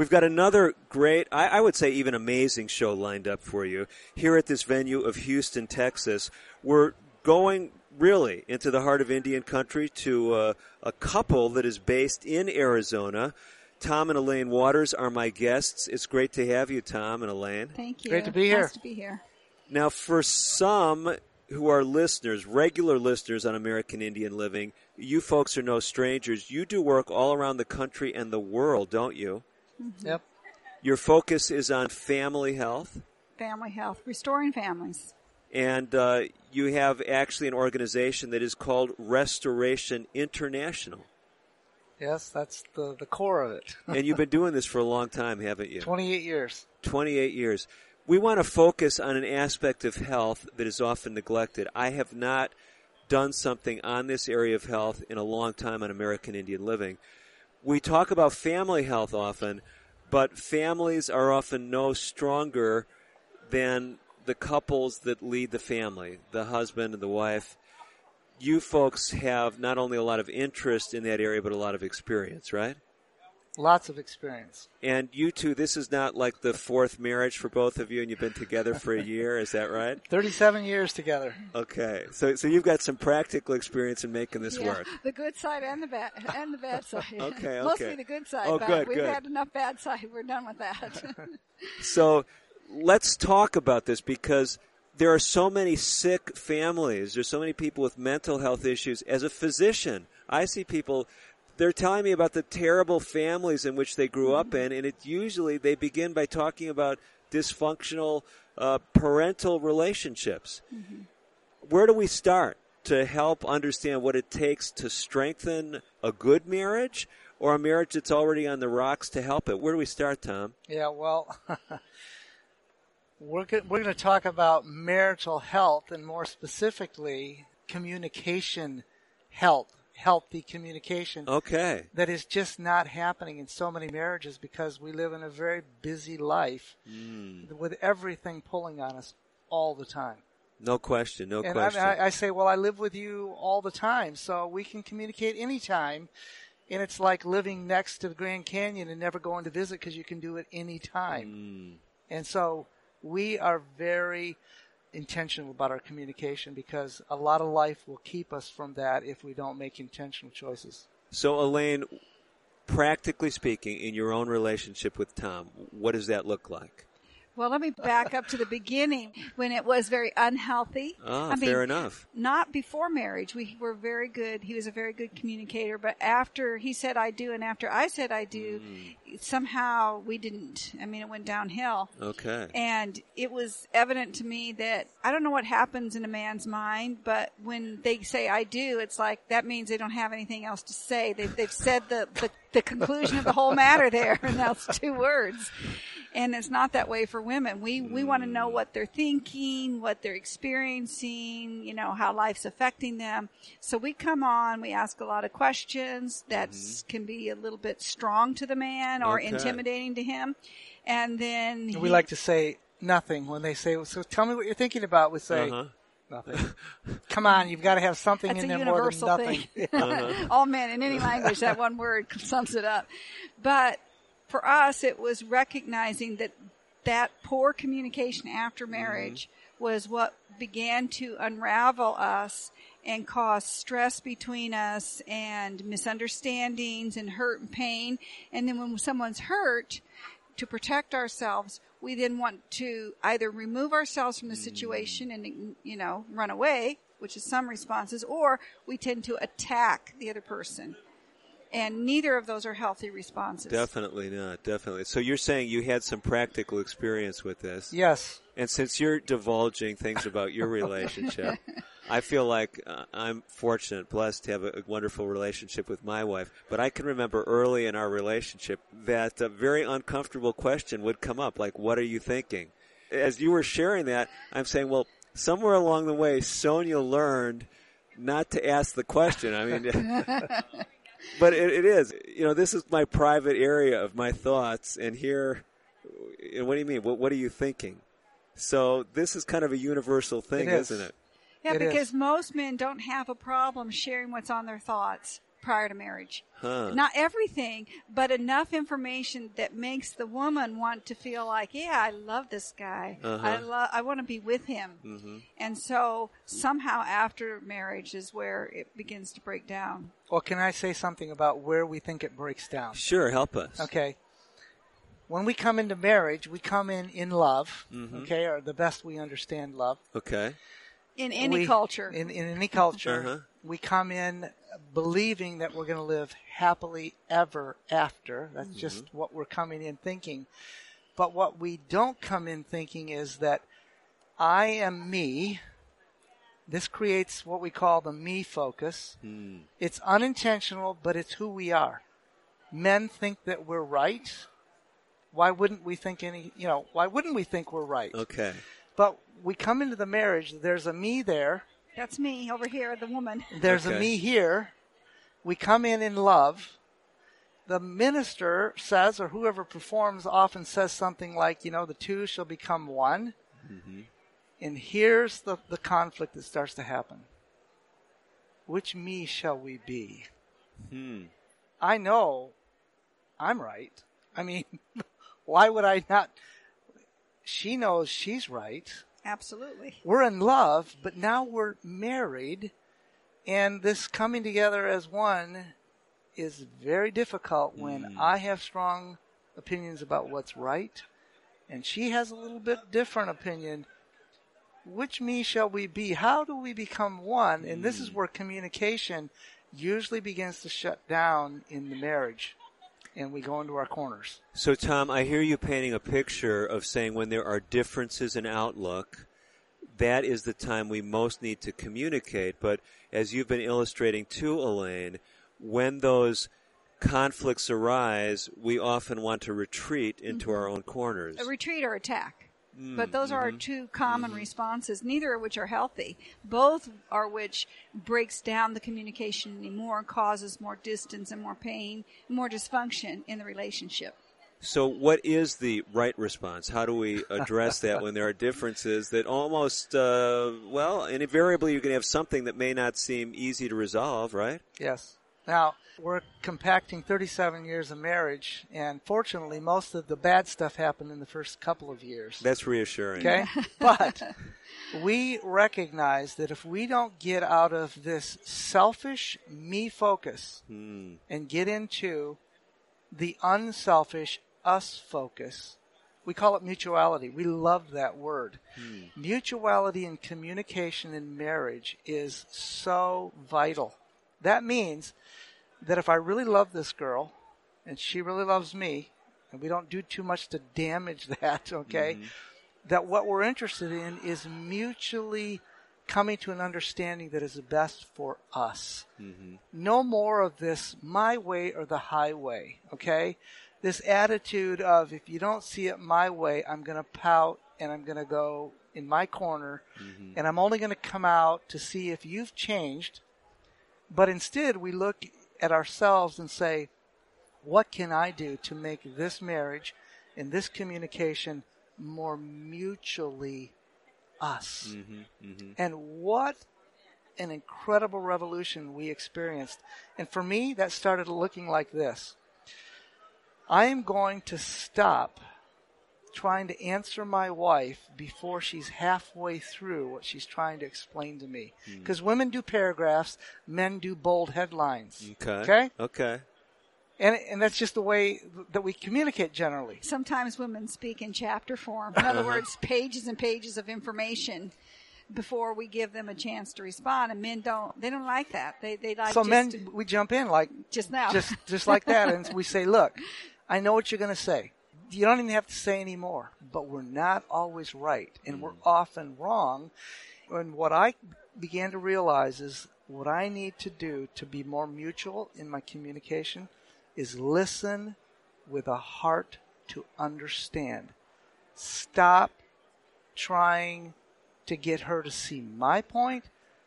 We've got another great, I, I, would say even amazing show lined up for you here at this venue of Houston, Texas. We're going really into the heart of Indian country to uh, a couple that is based in Arizona. Tom and Elaine Waters are my guests. It's great to have you, Tom and Elaine. Thank you. Great to be here. Nice to be here. Now, for some who are listeners, regular listeners on American Indian Living, you folks are no strangers. You do work all around the country and the world, don't you? Mm-hmm. Yep. Your focus is on family health. Family health, restoring families. And uh, you have actually an organization that is called Restoration International. Yes, that's the, the core of it. and you've been doing this for a long time, haven't you? 28 years. 28 years. We want to focus on an aspect of health that is often neglected. I have not done something on this area of health in a long time on American Indian Living. We talk about family health often, but families are often no stronger than the couples that lead the family, the husband and the wife. You folks have not only a lot of interest in that area, but a lot of experience, right? Lots of experience. And you two, this is not like the fourth marriage for both of you, and you've been together for a year. Is that right? Thirty-seven years together. Okay, so so you've got some practical experience in making this yeah, work. The good side and the bad and the bad side. okay, okay. Mostly the good side. Oh, but good, we've good. had enough bad side. We're done with that. so let's talk about this because there are so many sick families. There's so many people with mental health issues. As a physician, I see people they're telling me about the terrible families in which they grew up in, and it usually they begin by talking about dysfunctional uh, parental relationships. Mm-hmm. Where do we start to help understand what it takes to strengthen a good marriage or a marriage that's already on the rocks to help it? Where do we start, Tom? Yeah, well, we're we're going to talk about marital health and more specifically communication health healthy communication. Okay. That is just not happening in so many marriages because we live in a very busy life mm. with everything pulling on us all the time. No question, no and question. I, I, say, well, I live with you all the time, so we can communicate anytime. And it's like living next to the Grand Canyon and never going to visit because you can do it anytime. Mm. And so we are very intentional about our communication because a lot of life will keep us from that if we don't make intentional choices. So, Elaine, practically speaking, in your own relationship with Tom, what does that look like? Well, let me back up to the beginning when it was very unhealthy. Ah, I mean, fair enough. Not before marriage. We were very good. He was a very good communicator. But after he said I do and after I said I do, mm. somehow we didn't. I mean, it went downhill. Okay. And it was evident to me that I don't know what happens in a man's mind, but when they say I do, it's like that means they don't have anything else to say. They've, they've said the, the, the conclusion of the whole matter there, and that's two words and it's not that way for women. We we want to know what they're thinking, what they're experiencing, you know, how life's affecting them. So we come on, we ask a lot of questions that mm-hmm. can be a little bit strong to the man or okay. intimidating to him, and then we like to say nothing when they say. So tell me what you're thinking about. We say. Uh-huh. Nothing. Come on, you've got to have something That's in a there more than nothing. uh-huh. All men in any language, that one word sums it up. But for us, it was recognizing that that poor communication after Mm-hmm. marriage mm-hmm. was what began to unravel us and cause stress between us and misunderstandings and hurt and pain. And then when someone's hurt, to protect ourselves, we then want to either remove ourselves from the Mm. situation and, you know, run away, which is some responses, or we tend to attack the other person and neither of those are healthy responses. Definitely not. Definitely. So you're saying you had some practical experience with this. Yes. And since you're divulging things about your relationship, I feel like uh, I'm fortunate, blessed to have a, a, wonderful relationship with my wife. But I can remember early in our relationship that a very uncomfortable question would come up, like, "What are you thinking?" As you were sharing that, I'm saying, well, somewhere along the way, Sonia learned not to ask the question. I mean, but it, it is. You know, this is my private area of my thoughts, and here, what do you mean? What, what are you thinking? So this is kind of a universal thing, It is. isn't it? Yeah, It because is. most men don't have a problem sharing what's on their thoughts prior to marriage. Huh. Not everything, but enough information that makes the woman want to feel like, yeah, I love this guy. Uh-huh. I love, I want to be with him. hmm And so somehow after marriage is where it begins to break down. Well, can I say something about where we think it breaks down? Sure, help us. Okay. When we come into marriage, we come in in love, Mhm. okay, or the best we understand love. Okay. In any We- culture. In, in any culture, Uh-huh. we come in believing that we're going to live happily ever after. That's just what we're coming in thinking. But what we don't come in thinking is that I am me. This creates what we call the me focus. Hmm. It's unintentional, but it's who we are. Men think that we're right. Why wouldn't we think any, you know, why wouldn't we think we're right? Okay. But we come into the marriage, there's a me there, That's me over here, the woman. there's Okay. a me here. We come in in love. The minister says, or whoever performs often says something like, you know, the two shall become one. Mm-hmm. And here's the, the conflict that starts to happen. Which me shall we be? Hmm. I know I'm right. I mean, why would I not? She knows she's right. Absolutely. We're in love, but now we're married, and this coming together as one is very difficult when I have strong opinions about what's right, and she has a little bit different opinion. Which me shall we be? How do we become one? And this is hmm. where communication usually begins to shut down in the marriage, and we go into our corners. So, Tom, I hear you painting a picture of saying when there are differences in outlook, that is the time we most need to communicate. But as you've been illustrating too, Elaine, when those conflicts arise, we often want to retreat into mm-hmm. our own corners. A retreat or attack. Mm, But those are our mm-hmm. two common responses, neither of which are healthy. Both are which breaks down the communication anymore, causes more distance and more pain, more dysfunction in the relationship. So, what is the right response? How do we address that when there are differences that almost, uh, well, invariably you're going to have something that may not seem easy to resolve, right? Yes. Now, we're compacting 37 years of marriage, and fortunately, most of the bad stuff happened in the first couple of years. That's reassuring. Okay? but we recognize that if we don't get out of this selfish me focus Hmm. and get into the unselfish us focus, we call it mutuality. We love that word. Mutuality and communication in marriage is so vital. That means that if I really love this girl and she really loves me, and we don't do too much to damage that, okay? Mm-hmm. That what we're interested in is mutually coming to an understanding that is the best for us. Mm-hmm. No more of this my way or the highway, okay? This attitude of if you don't see it my way, I'm going to pout and I'm going to go in my corner mm-hmm. and I'm only going to come out to see if you've changed. But instead, we look at ourselves and say, what can I do to make this marriage and this communication more mutually us? Mm-hmm, mm-hmm. And what an incredible revolution we experienced. And for me, that started looking like this. I am going to stop trying to answer my wife before she's halfway through what she's trying to explain to me. Hmm. Because women do paragraphs, men do bold headlines. Okay. Okay? Okay. And, and that's just the way that we communicate generally. Sometimes women speak in chapter form. In other uh-huh. words, pages and pages of information before we give them a chance to respond. And men don't, they don't like that. They, they like so just, men, we jump in like just now. just just like that, and we say, "Look, I know what you're going to say. You don't even have to say anymore. But we're not always right, and we're mm. often wrong. and what I began to realize is what I need to do to be more mutual in my communication is listen with a heart to understand. Stop trying to get her to see my point.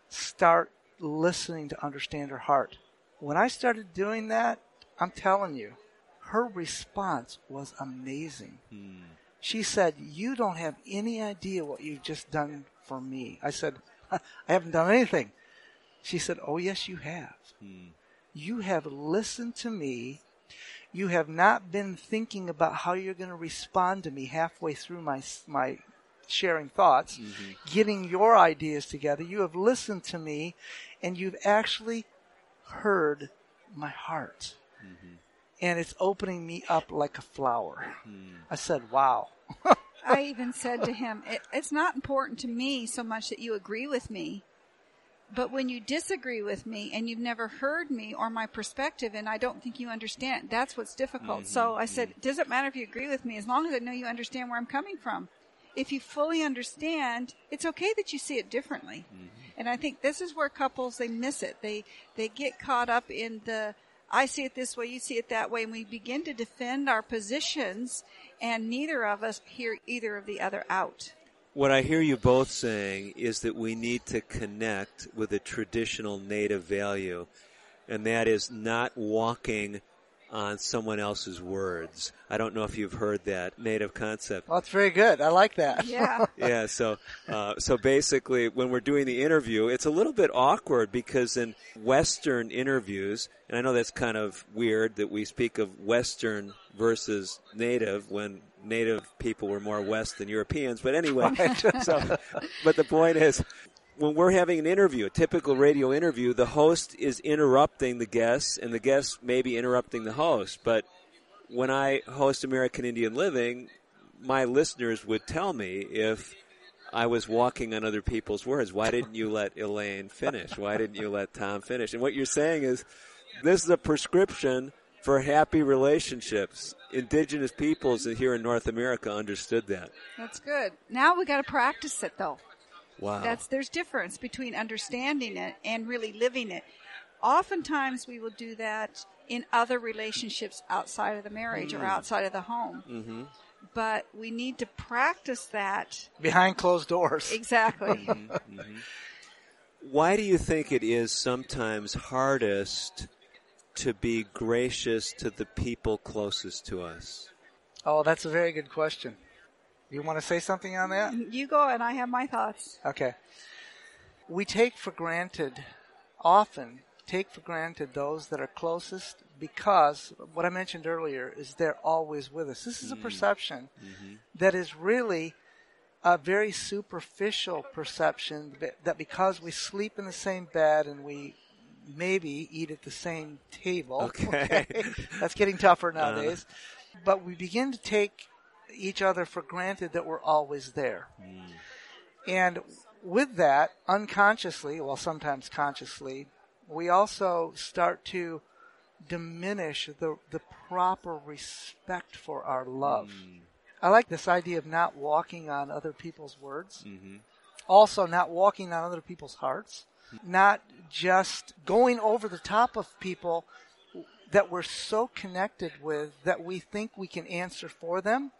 Start listening to understand her heart. When I started doing that, I'm telling you, her response was amazing. Hmm. She said, You don't have any idea what you've just done for me. I said, I haven't done anything. She said, Oh, yes, you have. Hmm. You have listened to me. You have not been thinking about how you're going to respond to me halfway through my, my sharing thoughts, mm-hmm. getting your ideas together. You have listened to me and you've actually heard my heart. Mm-hmm. And it's opening me up like a flower. Hmm. I said, wow. I even said to him, it, it's not important to me so much that you agree with me, but when you disagree with me and you've never heard me or my perspective and I don't think you understand, that's what's difficult. Mm-hmm. So I said, mm-hmm. does it matter if you agree with me as long as I know you understand where I'm coming from? If you fully understand, it's okay that you see it differently. Mm-hmm. And I think this is where couples, they miss it. They, they get caught up in the, I see it this way, you see it that way, and we begin to defend our positions, and neither of us hear either of the other out. What I hear you both saying is that we need to connect with a traditional native value, and that is not walking on someone else's words. I don't know if you've heard that native concept. Well, that's very good. I like that. Yeah. yeah, so uh, so basically, when we're doing the interview, it's a little bit awkward because in Western interviews, and I know that's kind of weird that we speak of Western versus Native when Native people were more West than Europeans. But anyway, so but the point is. When we're having an interview, a typical radio interview, the host is interrupting the guests and the guests may be interrupting the host. But when I host American Indian Living, my listeners would tell me if I was walking on other people's words. Why didn't you let Elaine finish? Why didn't you let Tom finish? And what you're saying is this is a prescription for happy relationships. Indigenous peoples here in North America understood that. That's good. Now we got to practice it though. Wow. That's there's difference between understanding it and really living it. Oftentimes we will do that in other relationships outside of the marriage or hmm. outside of the home. mm-hmm. But we need to practice that Behind closed doors. exactly. Mm-hmm. Mm-hmm. Why do you think it is sometimes hardest to be gracious to the people closest to us? Oh, that's a very good question. You want to say something on that? you go and I have my thoughts. Okay. We take for granted, often take for granted those that are closest because what I mentioned earlier is they're always with us. This is a mm-hmm. perception mm-hmm. that is really a very superficial perception that- that because we sleep in the same bed and we maybe eat at the same table. Okay. That's getting tougher uh-huh. nowadays. But we begin to take each other for granted that we're always there. Mm. And with that, unconsciously, well, sometimes consciously, we also start to diminish the, the proper respect for our love. Mm. I like this idea of not walking on other people's words. Mm-hmm. Also, not walking on other people's hearts. Not just going over the top of people that we're so connected with that we think we can answer for them,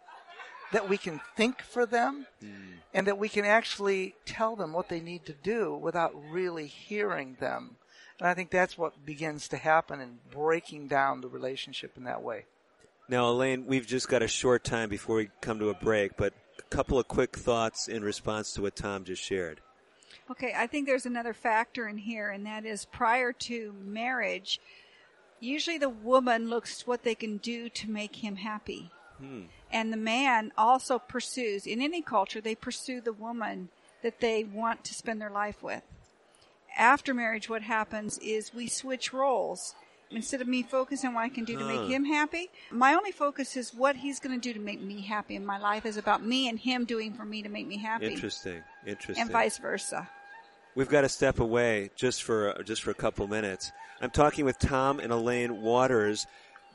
that we can think for them, mm. and that we can actually tell them what they need to do without really hearing them. And I think that's what begins to happen in breaking down the relationship in that way. Now, Elaine, we've just got a short time before we come to a break, but a couple of quick thoughts in response to what Tom just shared. Okay, I think there's another factor in here, and that is prior to marriage, usually the woman looks what they can do to make him happy. And the man also pursues, in any culture, they pursue the woman that they want to spend their life with. After marriage, what happens is we switch roles. Instead of me focusing on what I can do to make uh-huh. him happy, my only focus is what he's going to do to make me happy. And my life is about me and him doing for me to make me happy. Interesting. Interesting. And vice versa. We've got to step away just for just for a couple minutes. I'm talking with Tom and Elaine Waters.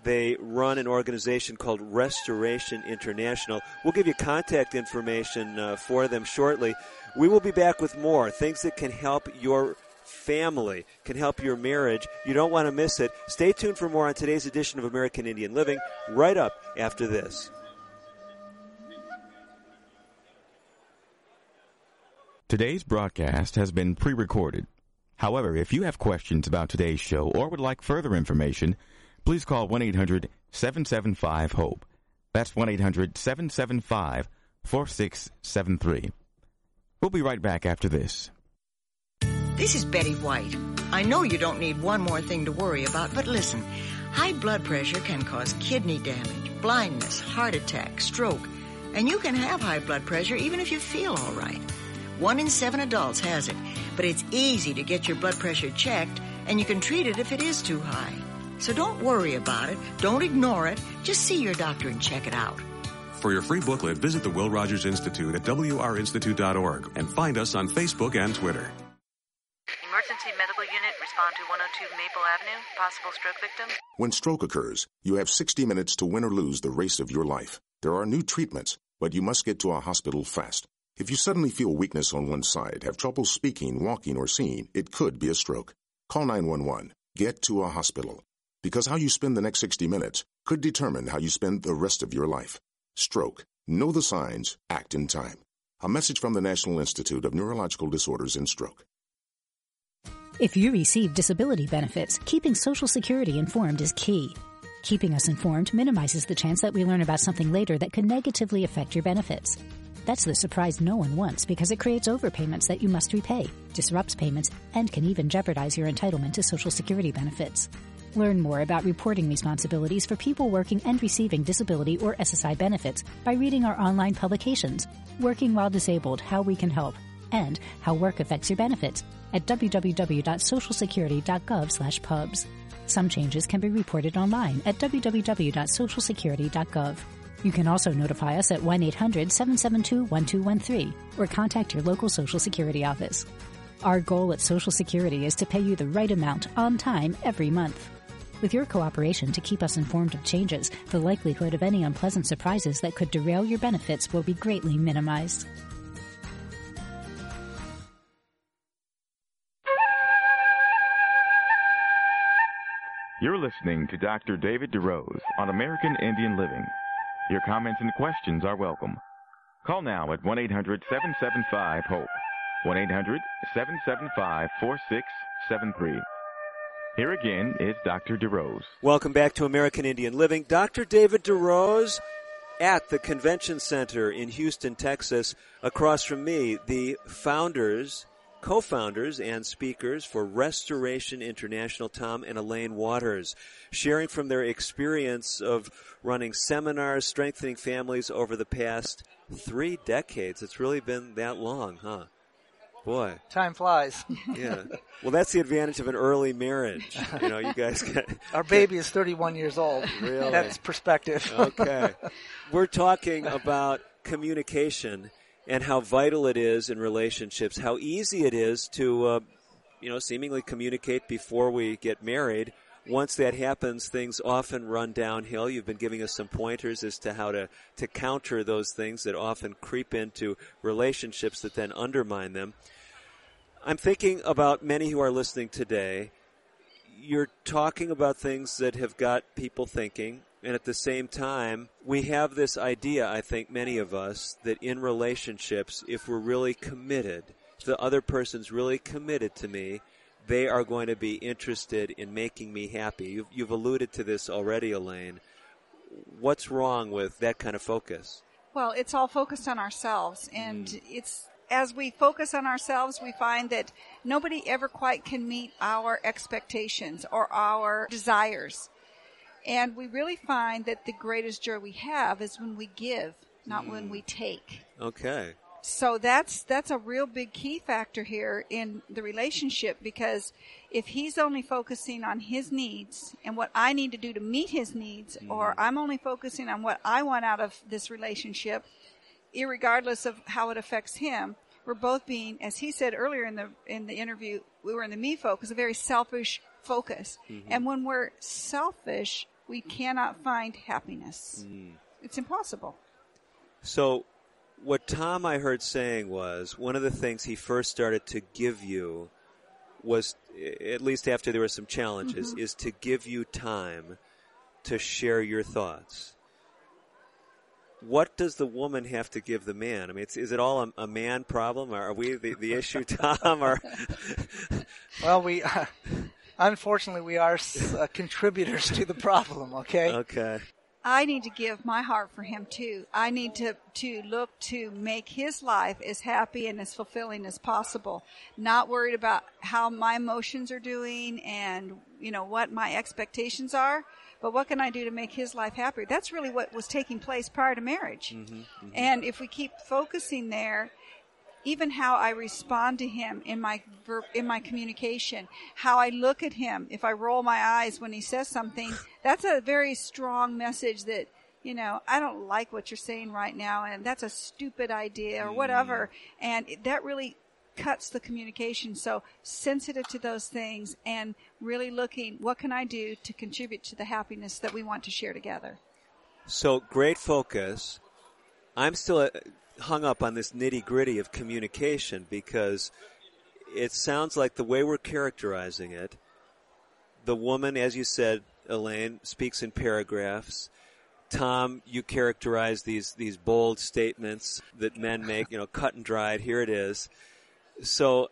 They run an organization called Restoration International. We'll give you contact information uh, for them shortly. We will be back with more things that can help your family, can help your marriage. You don't want to miss it. Stay tuned for more on today's edition of American Indian Living right up after this. Today's broadcast has been pre recorded. However, if you have questions about today's show or would like further information, please call 1 800 775 HOPE. That's 1 800 775 4673. We'll be right back after this. This is Betty White. I know you don't need one more thing to worry about, but listen. High blood pressure can cause kidney damage, blindness, heart attack, stroke, and you can have high blood pressure even if you feel all right. One in seven adults has it, but it's easy to get your blood pressure checked, and you can treat it if it is too high. So don't worry about it. Don't ignore it. Just see your doctor and check it out. For your free booklet, visit the Will Rogers Institute at wrinstitute.org and find us on Facebook and Twitter. Emergency medical unit, respond to 102 Maple Avenue. Possible stroke victim. When stroke occurs, you have 60 minutes to win or lose the race of your life. There are new treatments, but you must get to a hospital fast. If you suddenly feel weakness on one side, have trouble speaking, walking, or seeing, it could be a stroke. Call 911. Get to a hospital. Because how you spend the next 60 minutes could determine how you spend the rest of your life. Stroke. Know the signs. Act in time. A message from the National Institute of Neurological Disorders and Stroke. If you receive disability benefits, keeping Social Security informed is key. Keeping us informed minimizes the chance that we learn about something later that could negatively affect your benefits. That's the surprise no one wants because it creates overpayments that you must repay, disrupts payments, and can even jeopardize your entitlement to Social Security benefits. Learn more about reporting responsibilities for people working and receiving disability or SSI benefits by reading our online publications, Working While Disabled, How We Can Help, and How Work Affects Your Benefits at www.socialsecurity.gov pubs. Some changes can be reported online at www.socialsecurity.gov. You can also notify us at 1-800-772-1213 or contact your local Social Security office. Our goal at Social Security is to pay you the right amount on time every month. With your cooperation to keep us informed of changes, the likelihood of any unpleasant surprises that could derail your benefits will be greatly minimized. You're listening to Dr. David DeRose on American Indian Living. Your comments and questions are welcome. Call now at 1 800 775 HOPE. 1 800 775 4673. Here again is Dr. DeRose. Welcome back to American Indian Living. Dr. David DeRose at the Convention Center in Houston, Texas. Across from me, the founders, co founders, and speakers for Restoration International, Tom and Elaine Waters, sharing from their experience of running seminars, strengthening families over the past three decades. It's really been that long, huh? Boy. Time flies. Yeah. Well, that's the advantage of an early marriage. You know, you guys get. Our baby is 31 years old. Really? That's perspective. okay. We're talking about communication and how vital it is in relationships, how easy it is to, uh, you know, seemingly communicate before we get married. Once that happens, things often run downhill. You've been giving us some pointers as to how to, to counter those things that often creep into relationships that then undermine them. I'm thinking about many who are listening today. You're talking about things that have got people thinking, and at the same time, we have this idea, I think, many of us, that in relationships, if we're really committed, if the other person's really committed to me, they are going to be interested in making me happy. You've, you've alluded to this already, Elaine. What's wrong with that kind of focus? Well, it's all focused on ourselves, and hmm. it's as we focus on ourselves, we find that nobody ever quite can meet our expectations or our desires. And we really find that the greatest joy we have is when we give, not when hmm. we take. Okay. So that's that's a real big key factor here in the relationship because if he's only focusing on his needs and what I need to do to meet his needs or I'm only focusing on what I want out of this relationship, irregardless of how it affects him, we're both being, as he said earlier in the in the interview, we were in the me focus, a very selfish focus. And when we're selfish, we cannot find happiness. Mm. It's impossible. So, what Tom I heard saying was one of the things he first started to give you was, at least after there were some challenges, Mhm. is to give you time to share your thoughts. What does the woman have to give the man? I mean, it's, is it all a, a man problem? Are we the, the issue, Tom? Or Well, we uh, unfortunately we are uh, contributors to the problem. Okay. okay, I need to give my heart for him too. I need to, to look to make his life as happy and as fulfilling as possible. Not worried about how my emotions are doing and, you know, what my expectations are, but what can I do to make his life happier? That's really what was taking place prior to marriage. Mm-hmm. Mm-hmm. And if we keep focusing there, even how I respond to him in my ver- in my communication, how I look at him, if I roll my eyes when he says something, that's a very strong message that you know I don't like what you're saying right now, and that's a stupid idea or mm-hmm. whatever, and that really cuts the communication. So sensitive to those things and really looking, what can I do to contribute to the happiness that we want to share together? So great focus. I'm still hung up on this nitty gritty of communication because it sounds like the way we're characterizing it, the woman, as you said, Elaine, speaks in paragraphs. Tom, you characterize these these bold statements that men make, you know, cut and dried. Here it is. So,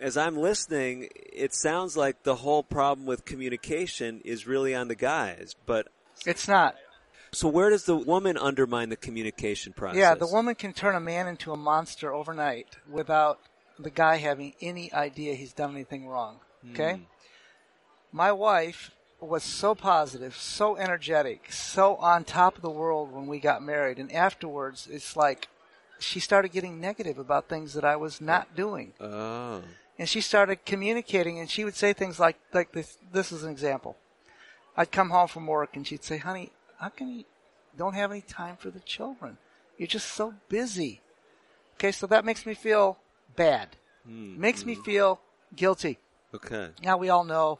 as I'm listening, it sounds like the whole problem with communication is really on the guys, but It's not. So where does the woman undermine the communication process? Yeah, the woman can turn a man into a monster overnight without the guy having any idea he's done anything wrong. Okay? Hmm. My wife was so positive, so energetic, so on top of the world when we got married. And afterwards, it's like she started getting negative about things that I was not doing. Oh. And she started communicating, and she would say things like, like this. This is an example. I'd come home from work, and she'd say, "Honey, how can you don't have any time for the children? You're just so busy." Okay, so that makes me feel bad. Hmm. Makes me feel guilty. Okay. Now we all know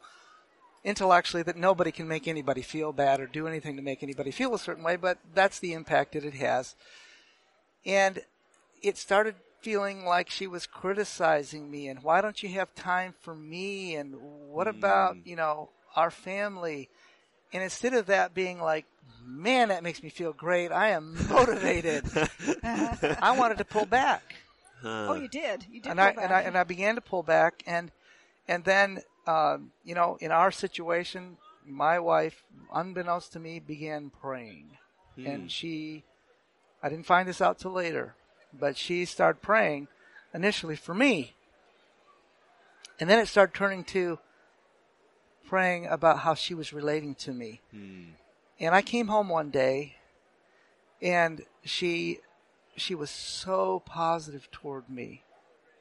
intellectually that nobody can make anybody feel bad or do anything to make anybody feel a certain way, but that's the impact that it has. And it started feeling like she was criticizing me and why don't you have time for me and what about, you know, our family? And instead of that being like, man, that makes me feel great. I am motivated. I wanted to pull back oh, you did. You did. and I go and I and I began to pull back, and and then um, you know, in our situation, my wife, unbeknownst to me, began praying, and she, I didn't find this out till later, but she started praying initially for me, and then it started turning to praying about how she was relating to me, hmm. and I came home one day, and she she was so positive toward me.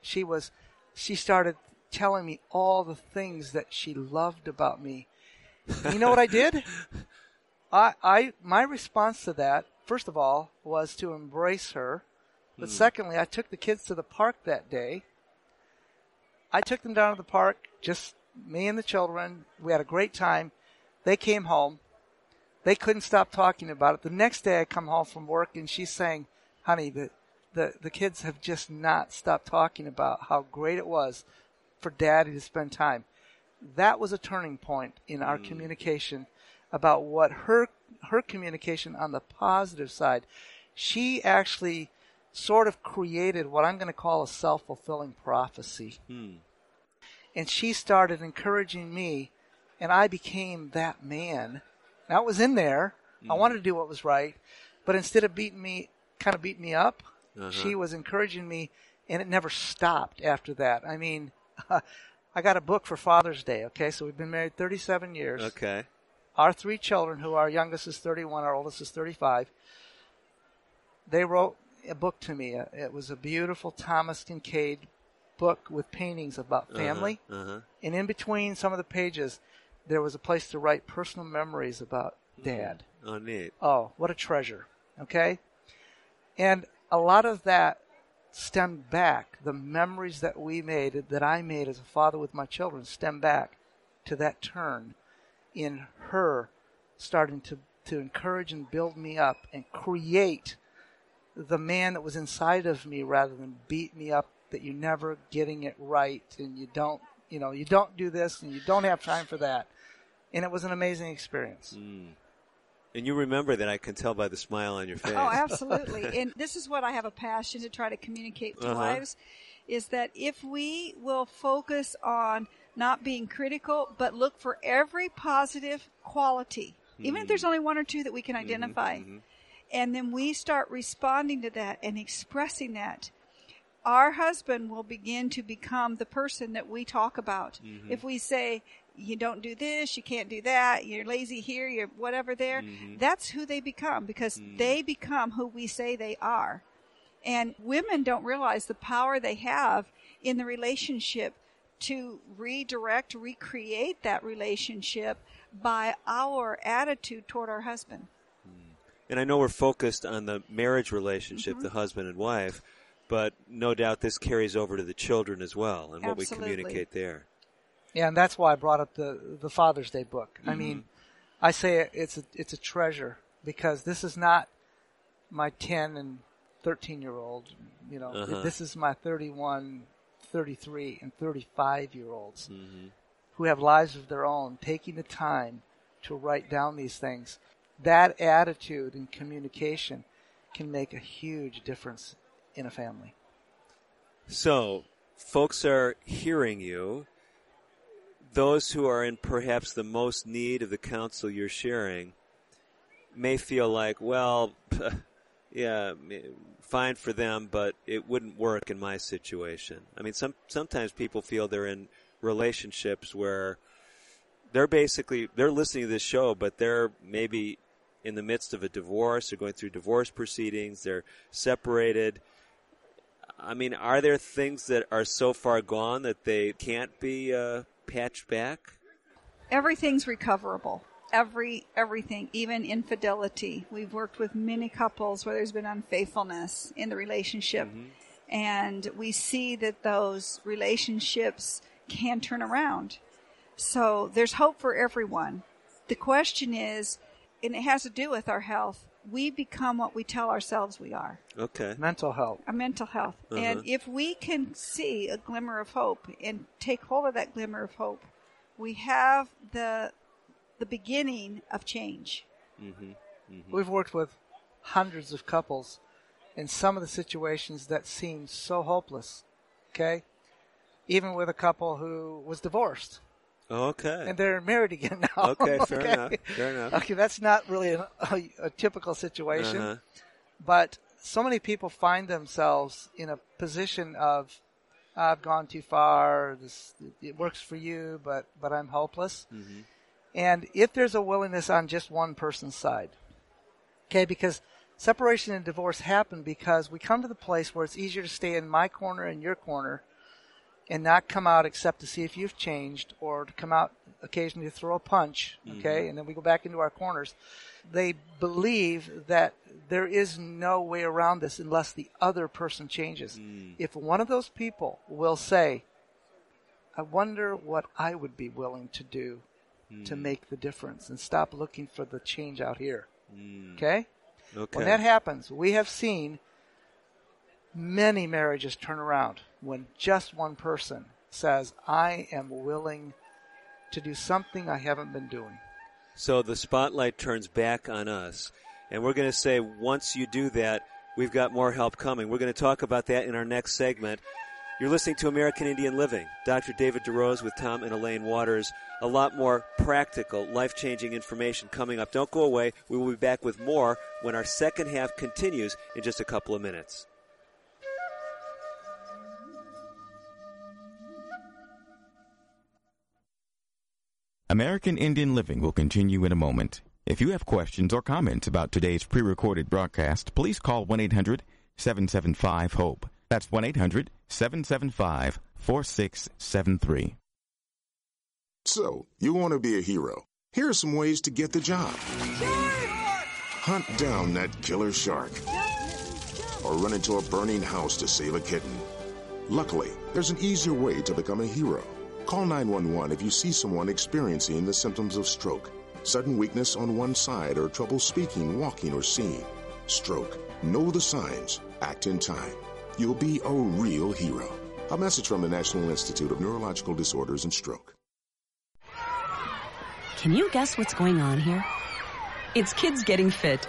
She was, she started telling me all the things that she loved about me. You know what I did? I, I, my response to that, first of all, was to embrace her. But hmm. secondly, I took the kids to the park that day. I took them down to the park, just me and the children. We had a great time. They came home. They couldn't stop talking about it. The next day I come home from work and she's saying, honey, the, the, the kids have just not stopped talking about how great it was for daddy to spend time. That was a turning point in our mm. communication about what her, her communication on the positive side. She actually sort of created what I'm going to call a self-fulfilling prophecy. Hmm. And she started encouraging me and I became that man. Now it was in there. I mm. wanted to do what was right, but instead of beating me, kind of beating me up, uh-huh. she was encouraging me, and it never stopped after that. I mean, I got a book for Father's Day. Okay, so we've been married 37 years. Okay. Our three children, who our youngest is 31, our oldest is 35, they wrote a book to me. It was a beautiful Thomas Kinkade book with paintings about family. Uh-huh. And in between some of the pages, there was a place to write personal memories about dad. Oh, neat. Oh, what a treasure. Okay? And a lot of that stemmed back. The memories that we made, that I made as a father with my children, stem back to that turn in her starting to, to encourage and build me up and create the man that was inside of me rather than beat me up that you're never getting it right and you don't, you know, you don't do this and you don't have time for that. And it was an amazing experience. Mm. And you remember that I can tell by the smile on your face. Oh, absolutely. and this is what I have a passion to try to communicate to uh-huh. wives is that if we will focus on not being critical, but look for every positive quality, mm-hmm. even if there's mm-hmm. only one or two that we can mm-hmm. identify, mm-hmm. and then we start responding to that and expressing that, our husband will begin to become the person that we talk about. Mm-hmm. If we say, you don't do this, you can't do that, you're lazy here, you're whatever there. Mm-hmm. That's who they become because mm-hmm. they become who we say they are. And women don't realize the power they have in the relationship to redirect, recreate that relationship by our attitude toward our husband. Hmm. And I know we're focused on the marriage relationship, mm-hmm. the husband and wife, but no doubt this carries over to the children as well and what we communicate there. Yeah, and that's why I brought up the the Father's Day book. Mm-hmm. I mean, I say it's a it's a treasure because this is not my 10 and 13 year old, you know, uh-huh. this is my 31, 33 and 35 year olds mm-hmm. who have lives of their own, taking the time to write down these things. That attitude and communication can make a huge difference in a family. So, folks are hearing you those who are in perhaps the most need of the counsel you're sharing may feel like, well, yeah, fine for them, but it wouldn't work in my situation. I mean, some sometimes people feel they're in relationships where they're basically they're listening to this show, but they're maybe in the midst of a divorce, they're going through divorce proceedings, they're separated. I mean, are there things that are so far gone that they can't be uh, patched back? Everything's recoverable. Every everything, even infidelity. We've worked with many couples where there's been unfaithfulness in the relationship, mm-hmm. and we see that those relationships can turn around. So there's hope for everyone. The question is, and it has to do with our health. We become what we tell ourselves we are. Okay. Mental health. Our mental health. Uh-huh. And if we can see a glimmer of hope and take hold of that glimmer of hope, we have the the beginning of change. Mm-hmm. Mm-hmm. We've worked with hundreds of couples in some of the situations that seemed so hopeless. Okay, even with a couple who was divorced. Okay. And they're married again now. Okay, fair okay. enough. Fair enough. Okay, that's not really a, a, a typical situation, uh-huh. but so many people find themselves in a position of I've gone too far. This it works for you, but but I'm hopeless. Mm-hmm. And if there's a willingness on just one person's side, okay, because separation and divorce happen because we come to the place where it's easier to stay in my corner and your corner and not come out except to see if you've changed or to come out occasionally to throw a punch, okay, mm-hmm. and then we go back into our corners. They believe that there is no way around this unless the other person changes. Mm. If one of those people will say, I wonder what I would be willing to do mm. to make the difference and stop looking for the change out here. Mm. Okay? Okay. When that happens, we have seen many marriages turn around when just one person says, I am willing to do something I haven't been doing. So the spotlight turns back on us. And we're going to say once you do that, we've got more help coming. We're going to talk about that in our next segment. You're listening to American Indian Living. Dr. David DeRose with Tom and Elaine Waters. A lot more practical, life changing information coming up. Don't go away. We will be back with more when our second half continues in just a couple of minutes. American Indian Living will continue in a moment. If you have questions or comments about today's pre recorded broadcast, please call 1 800 775 HOPE. That's 1 800 775 4673. So, you want to be a hero. Here are some ways to get the job hunt down that killer shark, or run into a burning house to save a kitten. Luckily, there's an easier way to become a hero. Call 911 if you see someone experiencing the symptoms of stroke. Sudden weakness on one side or trouble speaking, walking, or seeing. Stroke. Know the signs. Act in time. You'll be a real hero. A message from the National Institute of Neurological Disorders and Stroke. Can you guess what's going on here? It's kids getting fit.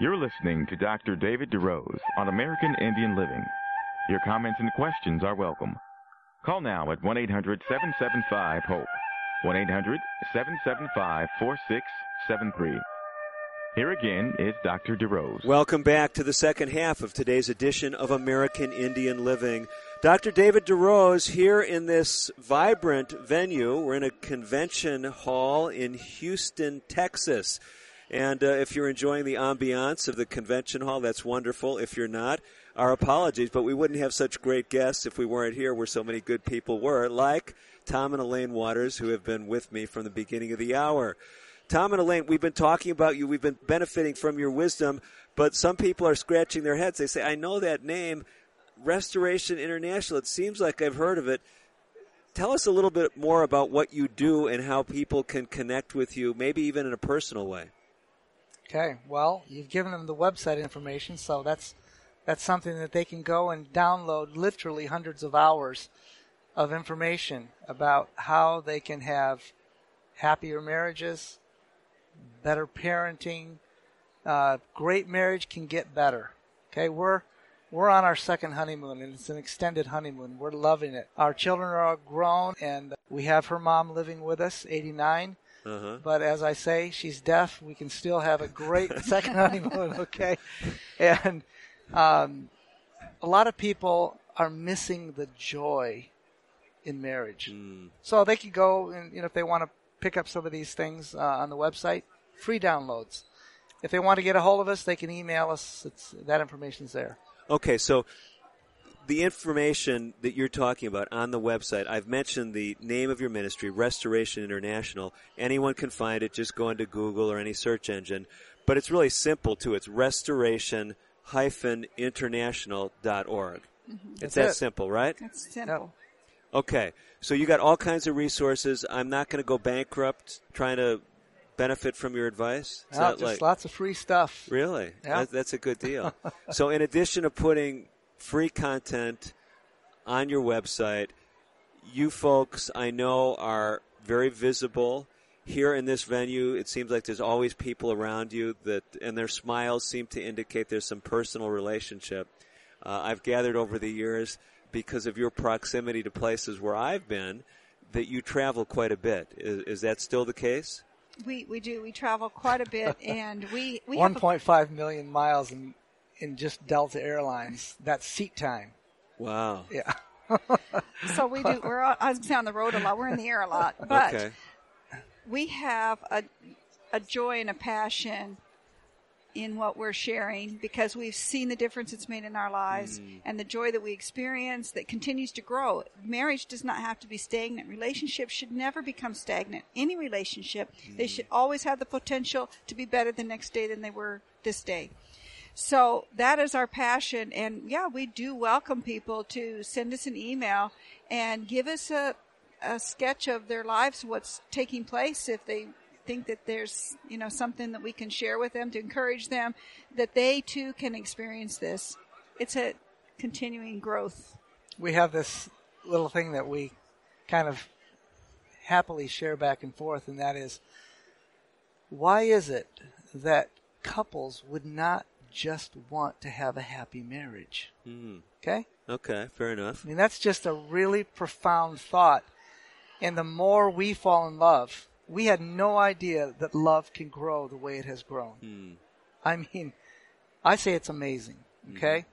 You're listening to Dr. David DeRose on American Indian Living. Your comments and questions are welcome. Call now at 1 800 775 HOPE. 1 800 775 4673. Here again is Dr. DeRose. Welcome back to the second half of today's edition of American Indian Living. Dr. David DeRose here in this vibrant venue. We're in a convention hall in Houston, Texas. And uh, if you're enjoying the ambiance of the convention hall, that's wonderful. If you're not, our apologies, but we wouldn't have such great guests if we weren't here where so many good people were, like Tom and Elaine Waters, who have been with me from the beginning of the hour. Tom and Elaine, we've been talking about you. We've been benefiting from your wisdom, but some people are scratching their heads. They say, I know that name, Restoration International. It seems like I've heard of it. Tell us a little bit more about what you do and how people can connect with you, maybe even in a personal way. Okay, well, you've given them the website information, so that's that's something that they can go and download literally hundreds of hours of information about how they can have happier marriages, better parenting. Uh, great marriage can get better. Okay, we're we're on our second honeymoon, and it's an extended honeymoon. We're loving it. Our children are all grown, and we have her mom living with us, 89. Uh-huh. But as I say, she's deaf. We can still have a great second honeymoon, okay? And um, a lot of people are missing the joy in marriage. Mm. So they could go and you know if they want to pick up some of these things uh, on the website, free downloads. If they want to get a hold of us, they can email us. It's, that information's there. Okay, so the information that you're talking about on the website, I've mentioned the name of your ministry, Restoration International. Anyone can find it. Just go into Google or any search engine. But it's really simple too. It's restoration-international.org. Mm-hmm. It's That's that it. simple, right? That's simple. Okay. So you got all kinds of resources. I'm not going to go bankrupt trying to benefit from your advice. Is No, just like- lots of free stuff. Really? Yeah. That, that's a good deal. so, in addition to putting free content on your website, you folks I know are very visible. Here in this venue, it seems like there's always people around you that, and their smiles seem to indicate there's some personal relationship. Uh, I've gathered over the years because of your proximity to places where I've been that you travel quite a bit. Is, is that still the case? We we do. We travel quite a bit, and we we have 1.5 million miles in in just Delta Airlines. That's seat time. Wow. Yeah. so we do. We're on, I was gonna say on the road a lot. We're in the air a lot, but okay. we have a a joy and a passion in what we're sharing because we've seen the difference it's made in our lives Mm. and the joy that we experience that continues to grow. Marriage does not have to be stagnant. Relationships should never become stagnant. Any relationship, they Mm. should always have the potential to be better the next day than they were this day. So that is our passion. And yeah, we do welcome people to send us an email and give us a, a sketch of their lives, what's taking place if they think that there's, you know, something that we can share with them to encourage them that they too can experience this. It's a continuing growth. we have this little thing that we kind of happily share back and forth, and that is why is it that couples would not just want to have a happy marriage? Mm. Okay? Okay, fair enough. I mean, that's just a really profound thought. And the more we fall in love, we had no idea that love can grow the way it has grown. Mm. I mean, I say it's amazing, okay?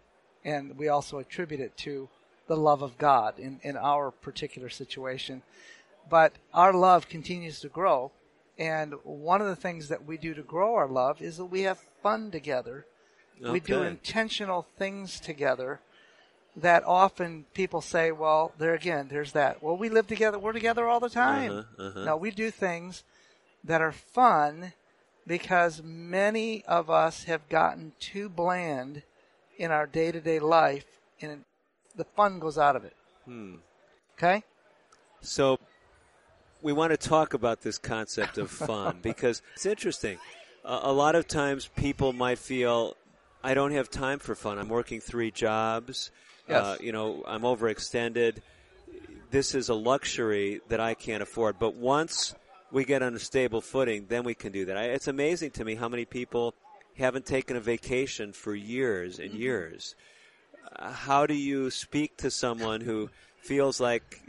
And we also attribute it to the love of God in, in our particular situation. But our love continues to grow. And one of the things that we do to grow our love is that we have fun together. We do intentional things together that often people say, well, there again, there's that. Well, we live together. We're together all the time. Uh-huh, uh-huh. No, we do things that are fun because many of us have gotten too bland in our day to day life and the fun goes out of it. Hmm. Okay? So we want to talk about this concept of fun because it's interesting. Uh, a lot of times people might feel, I don't have time for fun. I'm working three jobs. Uh, you know, I'm overextended. This is a luxury that I can't afford. But once we get on a stable footing, then we can do that. I, it's amazing to me how many people haven't taken a vacation for years and years. Uh, how do you speak to someone who feels like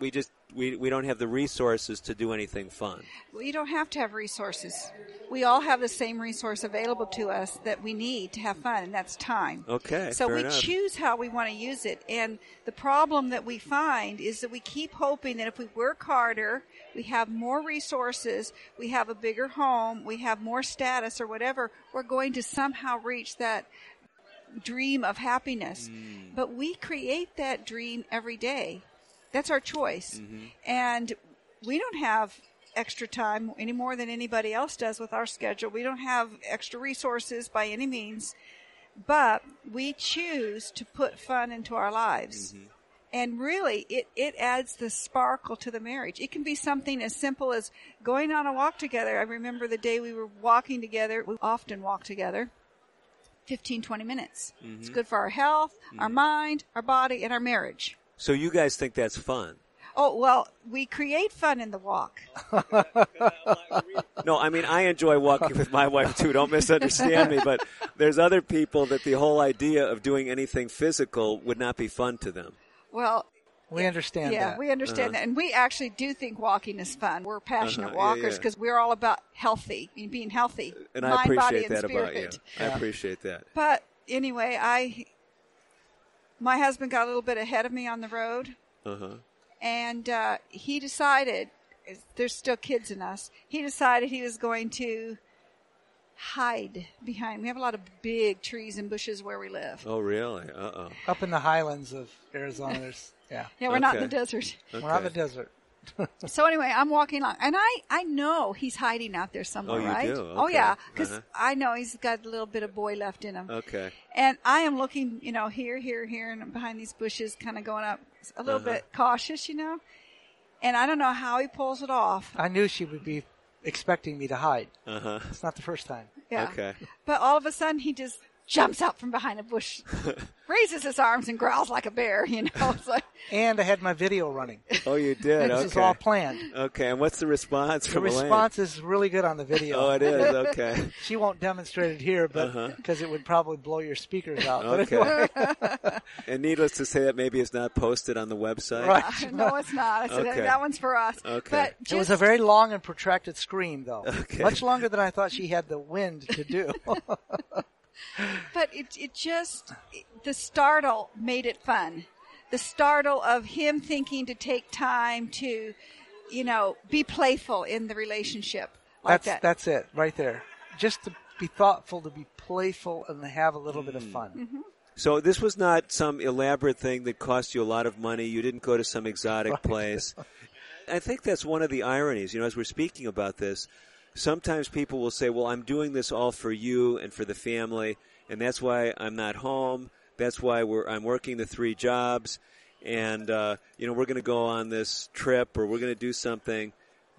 we just we, we don't have the resources to do anything fun? We don't have to have resources. We all have the same resource available to us that we need to have fun, and that's time. Okay, So we enough. choose how we want to use it. And the problem that we find is that we keep hoping that if we work harder, we have more resources, we have a bigger home, we have more status or whatever, we're going to somehow reach that dream of happiness. Mm. But we create that dream every day. That's our choice. Mm-hmm. And we don't have extra time any more than anybody else does with our schedule. We don't have extra resources by any means, but we choose to put fun into our lives. Mm-hmm. And really, it, it adds the sparkle to the marriage. It can be something as simple as going on a walk together. I remember the day we were walking together. We often walk together 15, 20 minutes. It's Mhm. good for our health, our mind, our body, and our marriage. So you guys think that's fun? Oh, well, we create fun in the walk. No, I mean I enjoy walking with my wife too. Don't misunderstand me, but there's other people that the whole idea of doing anything physical would not be fun to them. Well, We understand yeah, that. we understand Uh-huh. that. And we actually do think walking is fun. We're passionate Uh-huh, yeah, walkers yeah. because we're all about healthy, and being healthy. And mind, I appreciate body, and that spirit. about you. I appreciate that. But anyway, I, my husband got a little bit ahead of me on the road, Uh huh. and uh, he decided, there's still kids in us, he decided he was going to hide behind. We have a lot of big trees and bushes where we live. Oh really? Uh oh. Up in the highlands of Arizona, there's, yeah. Yeah, we're not in the Okay. desert. We're not in the desert. So anyway, I'm walking along, and I I know he's hiding out there somewhere, Oh, you right? do? Oh yeah, because Uh-huh. I know he's got a little bit of boy left in him. Okay. And I am looking, you know, here, here, here, and behind these bushes, kind of going up, a little Uh-huh. bit cautious, you know. And I don't know how he pulls it off. I knew she would be expecting me to hide. Uh huh. It's not the first time. Yeah. Okay. But all of a sudden, he just jumps out from behind a bush, raises his arms, and growls like a bear. You know, it's like And I had my video running. Oh, you did. This okay. is all planned. Okay. And what's the response The from Elaine? response is really good on the video. Oh, it is. Okay. she won't demonstrate it here, but Uh-huh. because it would probably blow your speakers out. Okay. anyway. and needless to say, that maybe it's not posted on the website. Right. no, it's not. I said Okay. that one's for us. Okay. But it was a very long and protracted scream, though. Okay. Much longer than I thought she had the wind to do. But it it just the startle made it fun. The startle of him thinking to take time to, you know, be playful in the relationship like that's that. that's it right there. Just to be thoughtful, to be playful, and to have a little bit of Mm. fun. Mm-hmm. So this was not some elaborate thing that cost you a lot of money. You didn't go to some exotic Right. place. I think that's one of the ironies. You know, as we're speaking about this, sometimes people will say, "Well, I'm doing this all for you and for the family, and that's why I'm not home. That's why we're I'm working the three jobs, and uh, you know, we're going to go on this trip or we're going to do something."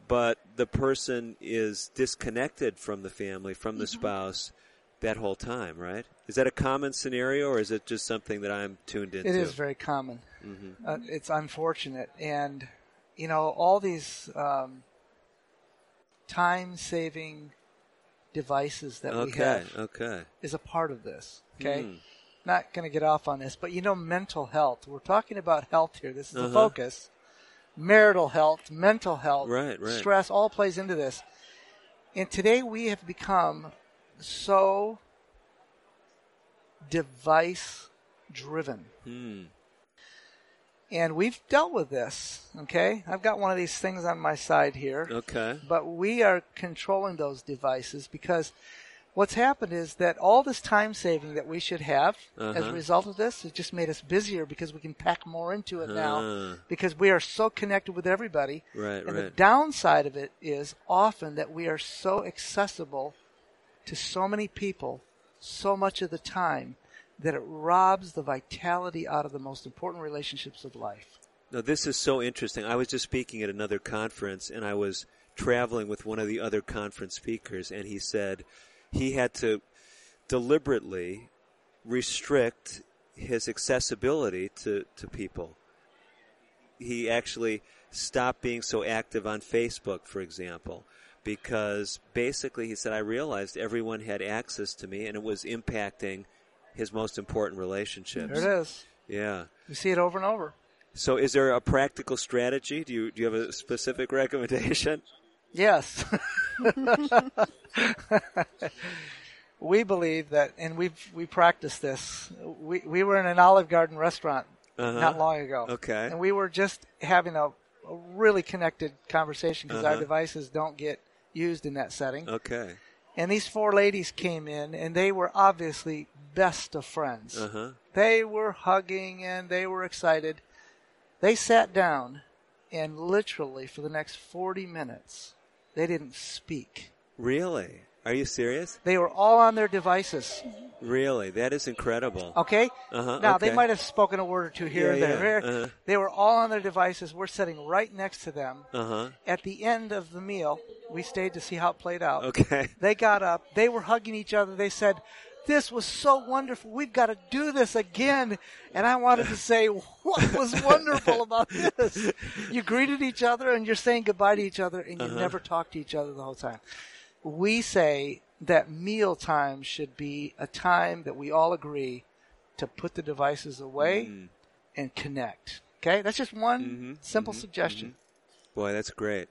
But the person is disconnected from the family, from the spouse, that whole time, right? Is that a common scenario, or is it just something that I'm tuned into? It is very common. Mhm. Uh, it's unfortunate, and you know all these um, time-saving devices that we Okay, have okay. is a part of this. Okay, Hmm. not going to get off on this, but you know, mental health. We're talking about health here. This is the Uh-huh. focus. Marital health, mental health, Right, right. stress, all plays into this. And today we have become so device driven. Hmm. And we've dealt with this, okay? I've got one of these things on my side here. Okay. But we are controlling those devices because what's happened is that all this time saving that we should have as Uh-huh. a result of this, it just made us busier because we can pack more into it now Ah. because we are so connected with everybody. Right, and the downside of it is often that we are so accessible to so many people so much of the time that it robs the vitality out of the most important relationships of life. Now, this is so interesting. I was just speaking at another conference, and I was traveling with one of the other conference speakers, and he said he had to deliberately restrict his accessibility to, to people. He actually stopped being so active on Facebook, for example, because basically he said, I realized everyone had access to me, and it was impacting his most important relationships. There it is. Yeah. We see it over and over. So, is there a practical strategy? Do you do you have a specific recommendation? Yes. we believe that, and we've we practiced this. We we were in an Olive Garden restaurant Uh-huh. not long ago. Okay. And we were just having a, a really connected conversation because our Uh-huh. devices don't get used in that setting. Okay. And these four ladies came in, and they were obviously best of friends. Uh huh. They were hugging and they were excited. They sat down, and literally for the next 40 minutes, they didn't speak. Really? Are you serious? They were all on their devices. Really? That is incredible. Okay? Uh huh. Now, okay. they might have spoken a word or two here Yeah, and there. yeah, uh-huh. They were all on their devices. We're sitting right next to them. Uh huh. At the end of the meal, we stayed to see how it played out. Okay. They got up. They were hugging each other. They said, This was so wonderful. We've got to do this again. And I wanted to say, What was wonderful about this? You greeted each other and you're saying goodbye to each other and you Uh-huh. never talked to each other the whole time. We say that meal time should be a time that we all agree to put the devices away Mm. and connect. Okay? That's just one Mm-hmm. simple suggestion. Boy, that's great.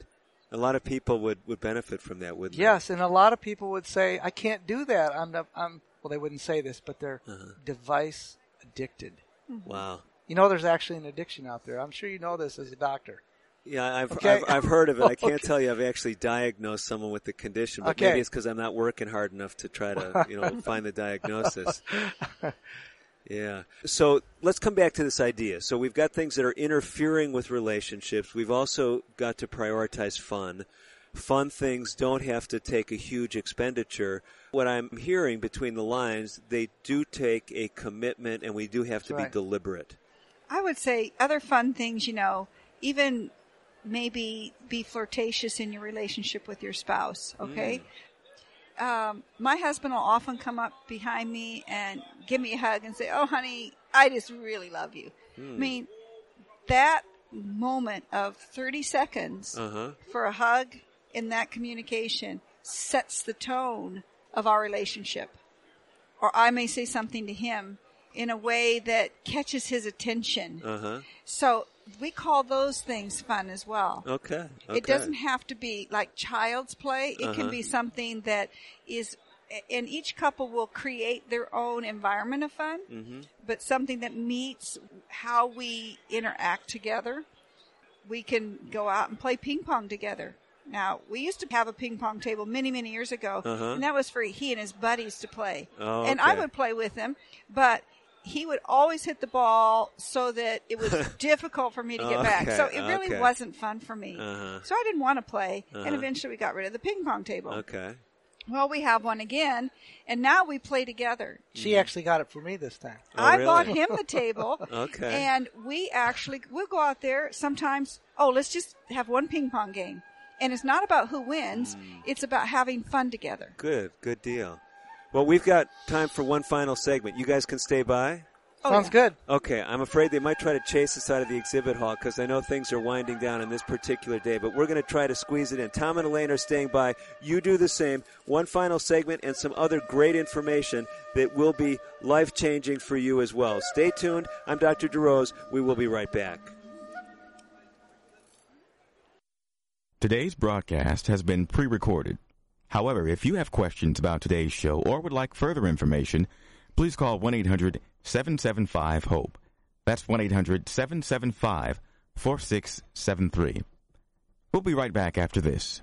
A lot of people would, would benefit from that, wouldn't Yes, and a lot of people would say, "I can't do that. I'm, the, I'm." Well, they wouldn't say this, but they're Uh-huh. device addicted. they? Wow. You know, there's actually an addiction out there. I'm sure you know this as a doctor. Yeah, I've, Okay. I've I've heard of it. I can't Okay. tell you I've actually diagnosed someone with the condition, but Okay. maybe it's because I'm not working hard enough to try to you know find the diagnosis. Yeah. So let's come back to this idea. So we've got things that are interfering with relationships. We've also got to prioritize fun. Fun things don't have to take a huge expenditure. What I'm hearing between the lines, they do take a commitment and we do have to That's be deliberate. I would say other fun things, you know, even maybe be flirtatious in your relationship with your spouse, okay? Um, my husband will often come up behind me and give me a hug and say, Oh, honey, I just really love you. I mean, that moment of 30 seconds Uh-huh. for a hug in that communication sets the tone of our relationship. Or I may say something to him in a way that catches his attention. Uh-huh. So we call those things fun as well. Okay. okay. It doesn't have to be like child's play. It can Uh-huh. be something that is, and each couple will create their own environment of fun, Mhm. but something that meets how we interact together. We can go out and play ping pong together. Now, we used to have a ping pong table many, many years ago, Uh-huh. and that was for he and his buddies to play. Oh, And I would play with them, but he would always hit the ball so that it was difficult for me to get back. So it really okay. wasn't fun for me. Uh-huh. So I didn't want to play, Uh-huh. and eventually we got rid of the ping pong table. Okay. Well, we have one again, and now we play together. She actually got it for me this time. Oh, I really? bought him the table. Okay. And we actually we'll go out there sometimes. Oh, let's just have one ping pong game, and it's not about who wins. Mm. It's about having fun together. Good. Good deal. Well, we've got time for one final segment. You guys can stay by. Oh, Sounds good. Okay, I'm afraid they might try to chase us out of the exhibit hall because I know things are winding down on this particular day, but we're going to try to squeeze it in. Tom and Elaine are staying by. You do the same. One final segment and some other great information that will be life changing for you as well. Stay tuned. I'm Dr. DeRose. We will be right back. Today's broadcast has been pre recorded. However, if you have questions about today's show or would like further information, please call 1 800 775 HOPE. That's 1 800 775 4673. We'll be right back after this.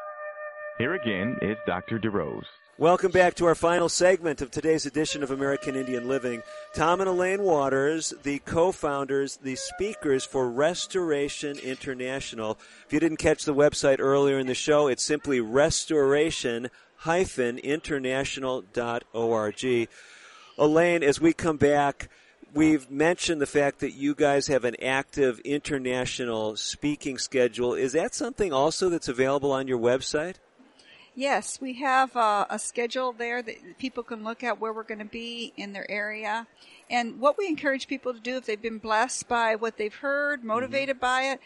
Here again is Dr. DeRose. Welcome back to our final segment of today's edition of American Indian Living. Tom and Elaine Waters, the co-founders, the speakers for Restoration International. If you didn't catch the website earlier in the show, it's simply restoration-international.org. Elaine, as we come back, we've mentioned the fact that you guys have an active international speaking schedule. Is that something also that's available on your website? Yes, we have uh, a schedule there that people can look at where we're going to be in their area. And what we encourage people to do if they've been blessed by what they've heard, motivated Mm-hmm. by it,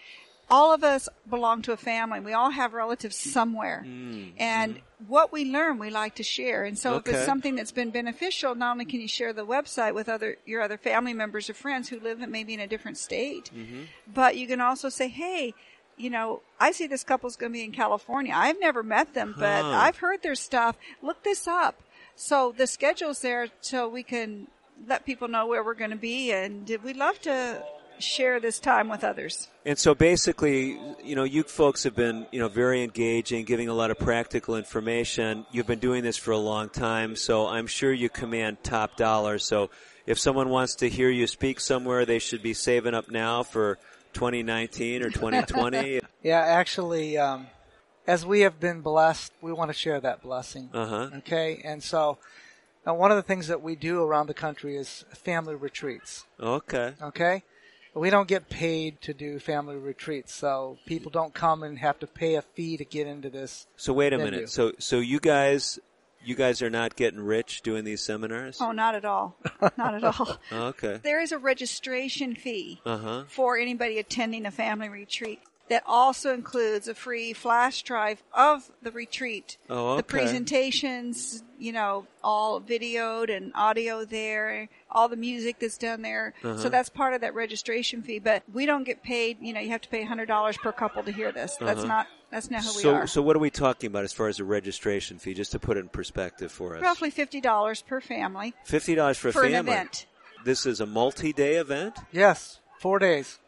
all of us belong to a family. We all have relatives somewhere. Mm-hmm. And what we learn, we like to share. And so if it's something that's been beneficial, not only can you share the website with other your other family members or friends who live maybe in a different state, Mm-hmm. but you can also say, hey, you know, I see this couple's going to be in California. I've never met them, but Huh. I've heard their stuff. Look this up. So the schedule's there so we can let people know where we're going to be, and we'd love to share this time with others. And so basically, you know, you folks have been, you know, very engaging, giving a lot of practical information. You've been doing this for a long time, so I'm sure you command top dollar. So if someone wants to hear you speak somewhere, they should be saving up now for 2019 or 2020? Yeah, actually, um, as we have been blessed, we want to share that blessing. Uh huh. Okay, and so uh, one of the things that we do around the country is family retreats. Okay. Okay, we don't get paid to do family retreats, so people don't come and have to pay a fee to get into this. So wait a minute. So so you guys you guys are not getting rich doing these seminars? Oh, not at all. Not at all. Okay. There is a registration fee Uh huh. for anybody attending a family retreat. That also includes a free flash drive of the retreat. Oh, The presentations, you know, all videoed and audio there, all the music that's done there. Uh-huh. So that's part of that registration fee. But we don't get paid, you know, you have to pay $100 per couple to hear this. That's Uh-huh. not, that's not who so we are. so what are we talking about as far as a registration fee? Just to put it in perspective for us. Roughly $50 per family. Fifty dollars for a For an event. This is a multi-day event. Yes, four days.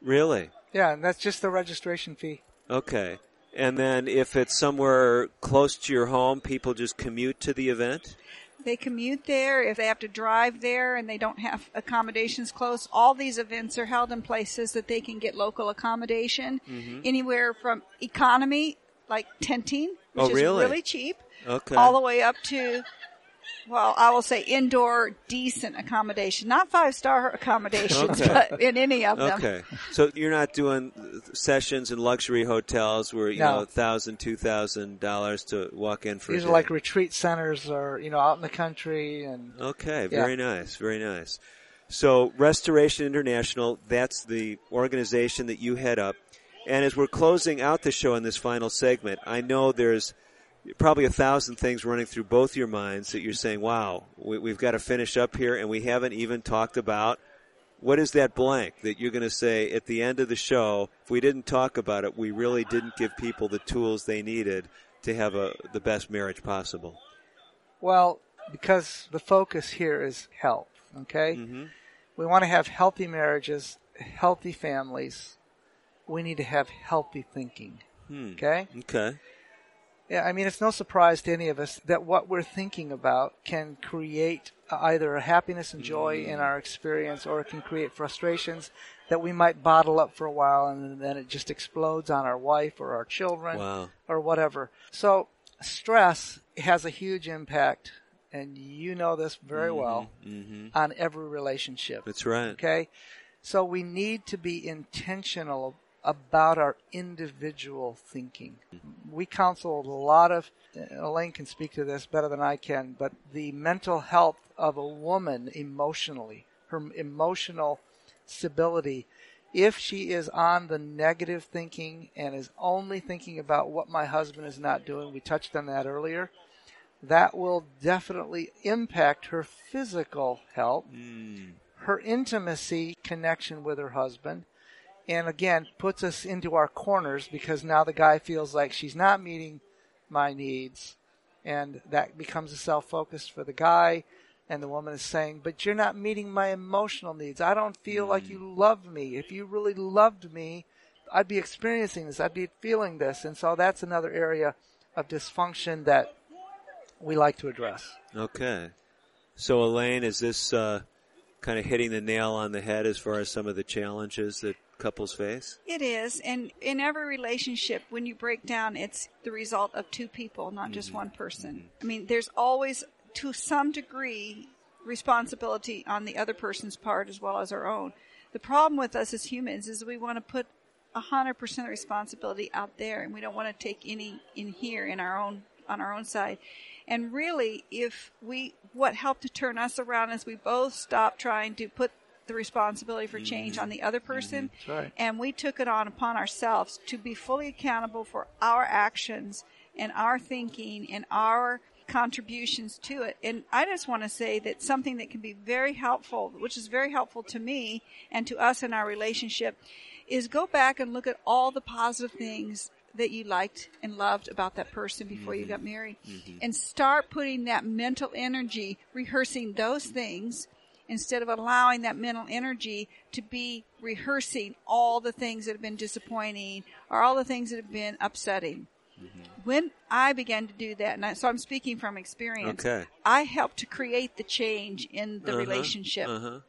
Really? Yeah, and that's just the registration fee. Okay. And then if it's somewhere close to your home, people just commute to the event. They commute there. If they have to drive there and they don't have accommodations close, all these events are held in places that they can get local accommodation. Mhm. Anywhere from economy, like tenting, which Oh, is really? really cheap, Okay. all the way up to, well, I will say indoor decent accommodation, not five star accommodations, Okay. but in any of them. Okay. So you're not doing sessions in luxury hotels where you No. know thousand, two thousand dollars to walk in for. These a are day. like retreat centers, or you know, out in the country, and Okay, Yeah. very nice, very nice. So Restoration International, that's the organization that you head up. And as we're closing out the show in this final segment, I know there's probably a thousand things running through both your minds that you're saying, wow, we, we've got to finish up here and we haven't even talked about what is that blank that you're going to say at the end of the show? If we didn't talk about it, we really didn't give people the tools they needed to have a, the best marriage possible. well, because the focus here is health. Okay, we want to have healthy marriages, healthy families. We need to have healthy thinking. Hmm. Okay. Okay. Yeah, I mean, it's no surprise to any of us that what we're thinking about can create either a happiness and joy in our experience or it can create frustrations that we might bottle up for a while and then it just explodes on our wife or our children Wow. or whatever. So, stress has a huge impact, and you know this very well, Mhm. on every relationship. That's right. Okay? So, we need to be intentional about our individual thinking. We counsel a lot of, Elaine can speak to this better than I can, but the mental health of a woman emotionally, her emotional stability, if she is on the negative thinking and is only thinking about what my husband is not doing, we touched on that earlier, that will definitely impact her physical health, hmm. her intimacy connection with her husband, and again puts us into our corners because now the guy feels like she's not meeting my needs. And that becomes a self-focus for the guy and the woman is saying but you're not meeting my emotional needs. I don't feel like you love me. If you really loved me i'd be experiencing this. I'd be feeling this. And so that's another area of dysfunction that we like to address. Okay. So, Elaine, is this uh, kind of hitting the nail on the head as far as some of the challenges that couples face? It is, and in every relationship, when you break down, it's the result of two people, not just mm-hmm. one person. Mm-hmm. I mean, there's always, to some degree, responsibility on the other person's part as well as our own. The problem with us as humans is we want to put 100% responsibility out there, and we don't want to take any in here in our own on our own side. And really, if we, what helped to turn us around is we both stopped trying to put the responsibility for change on the other mm-hmm. person. Mm-hmm. That's right. And we took it on upon ourselves to be fully accountable for our actions and our thinking and our contributions to it. And I just want to say that something that can be very helpful, which is very helpful to me and to us in our relationship, is go back and look at all the positive things that you liked and loved about that person before you mm-hmm. got married and start putting that mental energy rehearsing those things instead of allowing that mental energy to be rehearsing all the things that have been disappointing or all the things that have been upsetting. When I began to do that, and I, so I'm speaking from experience, Okay. I helped to create the change in the Uh-huh, relationship. uh-huh.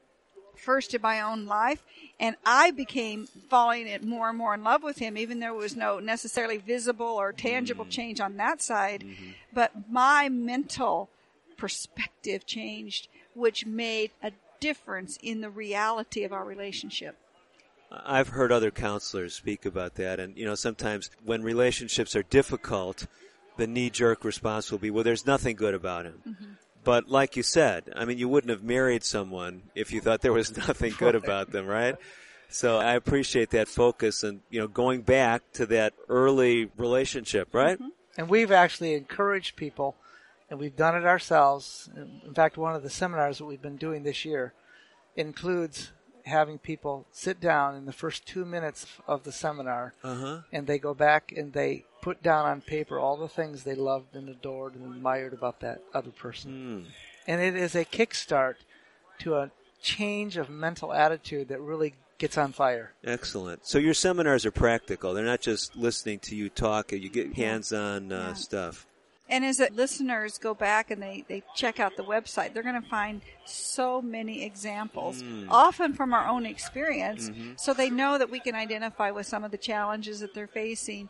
first in my own life, and I became falling in more and more in love with him, even though there was no necessarily visible or tangible Mm-hmm. change on that side. But my mental perspective changed, which made a difference in the reality of our relationship. I've heard other counselors speak about that, and you know, sometimes when relationships are difficult, the knee-jerk response will be, "Well, there's nothing good about him." Mm-hmm. But like you said, I mean, you wouldn't have married someone if you thought there was nothing good about them, right? So I appreciate that focus, and you know, going back to that early relationship, right? Mm-hmm. And we've actually encouraged people, and we've done it ourselves. In fact, one of the seminars that we've been doing this year includes having people sit down in the first two minutes of the seminar, Uh-huh. and they go back and they put down on paper all the things they loved and adored and admired about that other person. And it is a kickstart to a change of mental attitude that really gets on fire. Excellent. So your seminars are practical; they're not just listening to you talk. You get hands-on uh, stuff. And as the listeners go back and they, they check out the website, they're going to find so many examples, Mm. often from our own experience, Mhm. so they know that we can identify with some of the challenges that they're facing.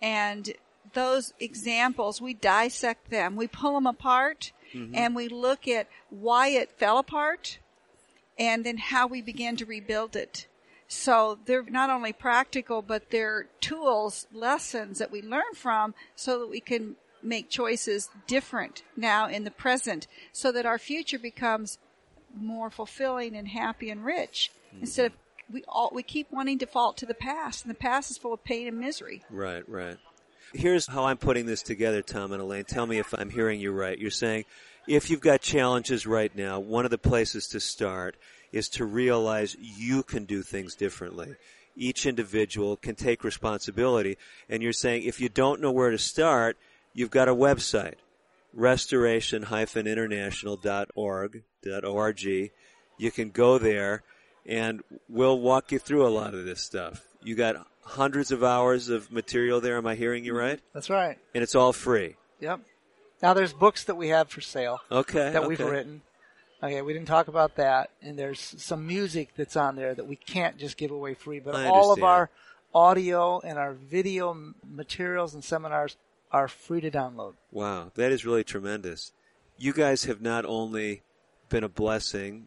And those examples, we dissect them, we pull them apart, Mhm. and we look at why it fell apart and then how we began to rebuild it. So they're not only practical, but they're tools, lessons that we learn from so that we can make choices different now in the present so that our future becomes more fulfilling and happy and rich mm-hmm. instead of we all we keep wanting to fall to the past and the past is full of pain and misery Right, right. Here's how I'm putting this together, Tom and Elaine. Tell me if I'm hearing you right. You're saying if you've got challenges right now, one of the places to start is to realize you can do things differently. Each individual can take responsibility. And you're saying if you don't know where to start, you've got a website, restoration-international.org, .org. You can go there and we'll walk you through a lot of this stuff. You got hundreds of hours of material there. Am I hearing you right? That's right. And it's all free. Yep. Now there's books that we have for sale. Okay, That we've written. Okay, we didn't talk about that. And there's some music that's on there that we can't just give away free, but all of our audio and our video materials and seminars are free to download. Wow, that is really tremendous. You guys have not only been a blessing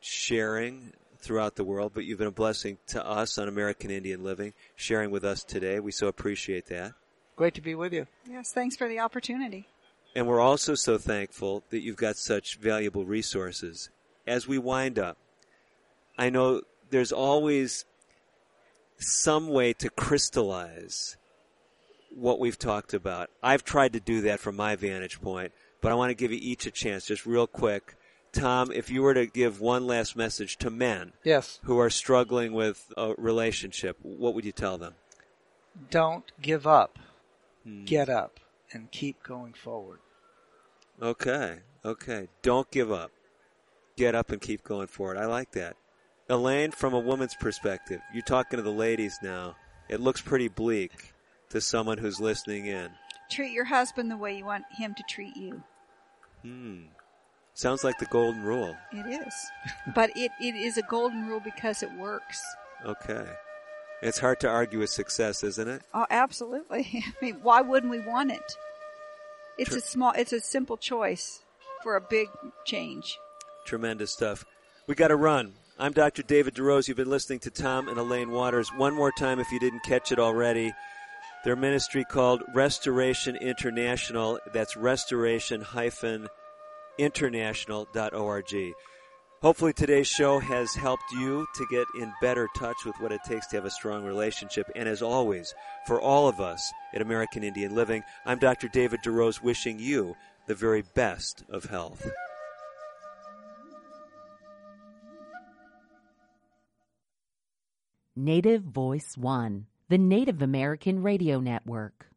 sharing throughout the world, but you've been a blessing to us on American Indian Living, sharing with us today. We so appreciate that. Great to be with you. yes thanks for the opportunity And we're also so thankful that you've got such valuable resources. As we wind up, I know there's always some way to crystallize what we've talked about. I've tried to do that from my vantage point, but I want to give you each a chance, just real quick. Tom, if you were to give one last message to men Yes. who are struggling with a relationship, what would you tell them? Don't give up. Hmm. Get up and keep going forward. Okay, okay. Don't give up. Get up and keep going forward. I like that. Elaine, from a woman's perspective, you're talking to the ladies now. It looks pretty bleak to someone who's listening in. treat your husband the way you want him to treat you Hmm. Sounds like the golden rule. it is but it, it is a golden rule because it works Okay. It's hard to argue with success, isn't it? Oh, absolutely. I mean, why wouldn't we want it? It's Sure. a small, it's a simple choice for a big change. Tremendous stuff. We got to run. I'm Dr. David DeRose. You've been listening to Tom and Elaine Waters. One more time, if you didn't catch it already, their ministry called Restoration International. That's restoration-international.org. Hopefully, today's show has helped you to get in better touch with what it takes to have a strong relationship. And as always, for all of us at American Indian Living, I'm Dr. David DeRose wishing you the very best of health. Native Voice One, the Native American Radio Network.